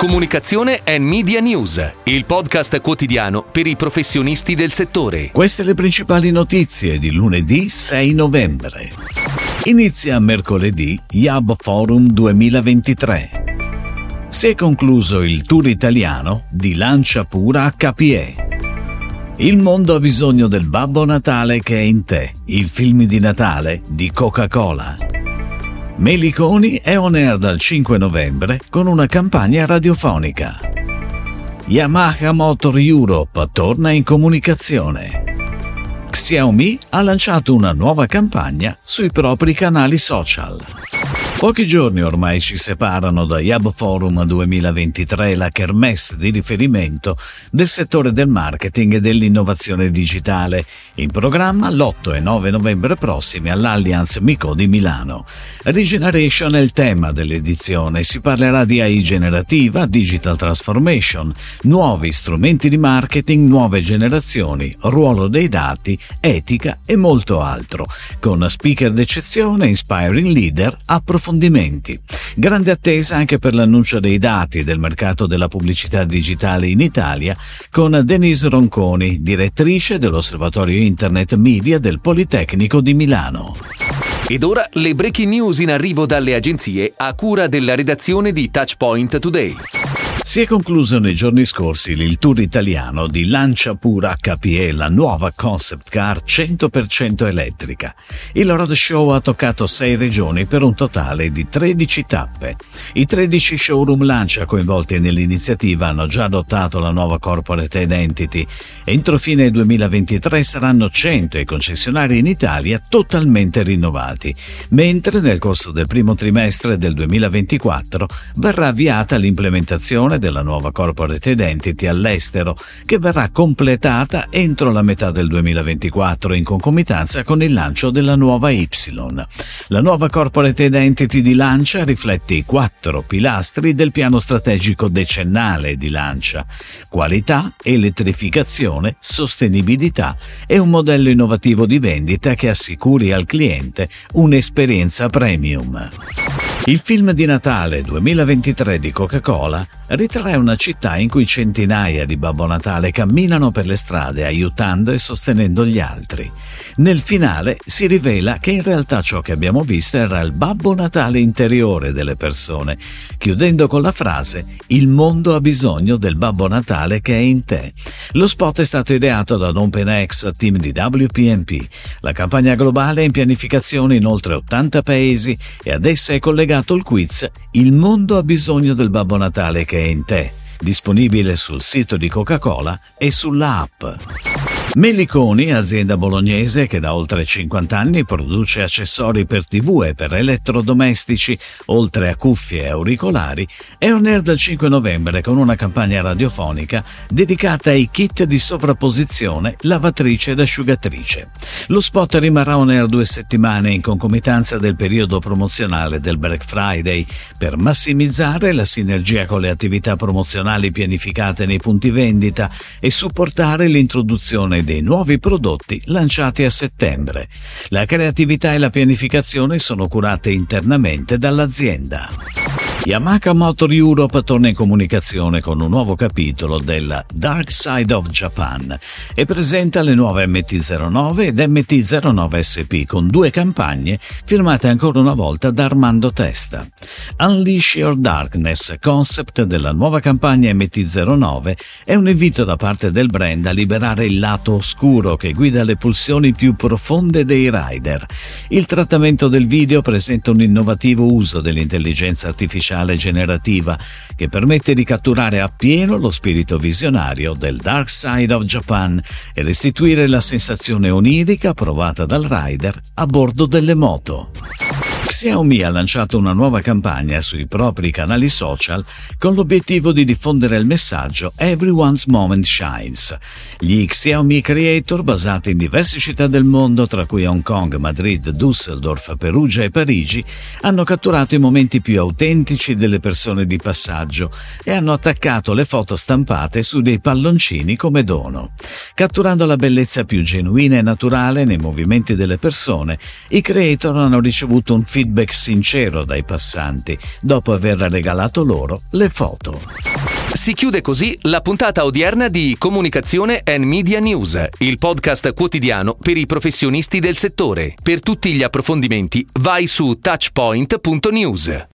Comunicazione e Media News, il podcast quotidiano per i professionisti del settore. Queste le principali notizie di lunedì 6 novembre. Inizia mercoledì Yab Forum 2023. Si è concluso il tour italiano di Lancia Pura HPE. Il mondo ha bisogno del Babbo Natale che è in te, il film di Natale di Coca-Cola. Meliconi è on air dal 5 novembre con una campagna radiofonica. Yamaha Motor Europe torna in comunicazione. Xiaomi ha lanciato una nuova campagna sui propri canali social. Pochi giorni ormai ci separano da Yab Forum 2023, la kermesse di riferimento del settore del marketing e dell'innovazione digitale, in programma l'8 e 9 novembre prossimi all'Allianz Mico di Milano. Regeneration è il tema dell'edizione, si parlerà di AI generativa, digital transformation, nuovi strumenti di marketing, nuove generazioni, ruolo dei dati, etica e molto altro, con speaker d'eccezione, inspiring leader, approfondimenti approfondimenti. Grande attesa anche per l'annuncio dei dati del mercato della pubblicità digitale in Italia con Denise Ronconi, direttrice dell'Osservatorio Internet Media del Politecnico di Milano. Ed ora le breaking news in arrivo dalle agenzie a cura della redazione di Touchpoint Today. Si è concluso nei giorni scorsi il tour italiano di Lancia Pura HPE, la nuova concept car 100% elettrica. Il roadshow ha toccato sei regioni per un totale di 13 tappe. I 13 showroom Lancia coinvolti nell'iniziativa hanno già adottato la nuova corporate identity. Entro fine 2023 saranno 100 i concessionari in Italia totalmente rinnovati, mentre nel corso del primo trimestre del 2024 verrà avviata l'implementazione della nuova corporate identity all'estero, che verrà completata entro la metà del 2024 in concomitanza con il lancio della nuova Y. La nuova corporate identity di Lancia riflette i quattro pilastri del piano strategico decennale di Lancia: qualità, elettrificazione, sostenibilità e un modello innovativo di vendita che assicuri al cliente un'esperienza premium. Il film di Natale 2023 di Coca-Cola ritrae una città in cui centinaia di Babbo Natale camminano per le strade aiutando e sostenendo gli altri. Nel finale si rivela che in realtà ciò che abbiamo visto era il Babbo Natale interiore delle persone, chiudendo con la frase Il mondo ha bisogno del Babbo Natale che è in te. Lo spot è stato ideato da OpenX, team di WPMP. La campagna globale è in pianificazione in oltre 80 paesi e ad essa è collegato il quiz Il mondo ha bisogno del Babbo Natale che è in te, disponibile sul sito di Coca-Cola e sulla app. Melliconi, azienda bolognese che da oltre 50 anni produce accessori per TV e per elettrodomestici, oltre a cuffie e auricolari, è on air dal 5 novembre con una campagna radiofonica dedicata ai kit di sovrapposizione lavatrice ed asciugatrice. Lo spot rimarrà on air due settimane in concomitanza del periodo promozionale del Black Friday per massimizzare la sinergia con le attività promozionali pianificate nei punti vendita e supportare l'introduzione dei nuovi prodotti lanciati a settembre. La creatività e la pianificazione sono curate internamente dall'azienda. Yamaha Motor Europe torna in comunicazione con un nuovo capitolo della Dark Side of Japan e presenta le nuove MT-09 ed MT-09 SP con due campagne firmate ancora una volta da Armando Testa. Unleash Your Darkness, concept della nuova campagna MT-09, è un invito da parte del brand a liberare il lato oscuro che guida le pulsioni più profonde dei rider. Il trattamento del video presenta un innovativo uso dell'intelligenza artificiale artificiale generativa che permette di catturare appieno lo spirito visionario del Dark Side of Japan e restituire la sensazione onirica provata dal rider a bordo delle moto. Xiaomi ha lanciato una nuova campagna sui propri canali social con l'obiettivo di diffondere il messaggio Everyone's Moment Shines. Gli Xiaomi Creator, basati in diverse città del mondo, tra cui Hong Kong, Madrid, Düsseldorf, Perugia e Parigi, hanno catturato i momenti più autentici delle persone di passaggio e hanno attaccato le foto stampate su dei palloncini come dono. Catturando la bellezza più genuina e naturale nei movimenti delle persone, i creator hanno ricevuto un feedback feedback sincero dai passanti dopo aver regalato loro le foto. Si chiude così la puntata odierna di Comunicazione and Media News, il podcast quotidiano per i professionisti del settore. Per tutti gli approfondimenti vai su touchpoint.news.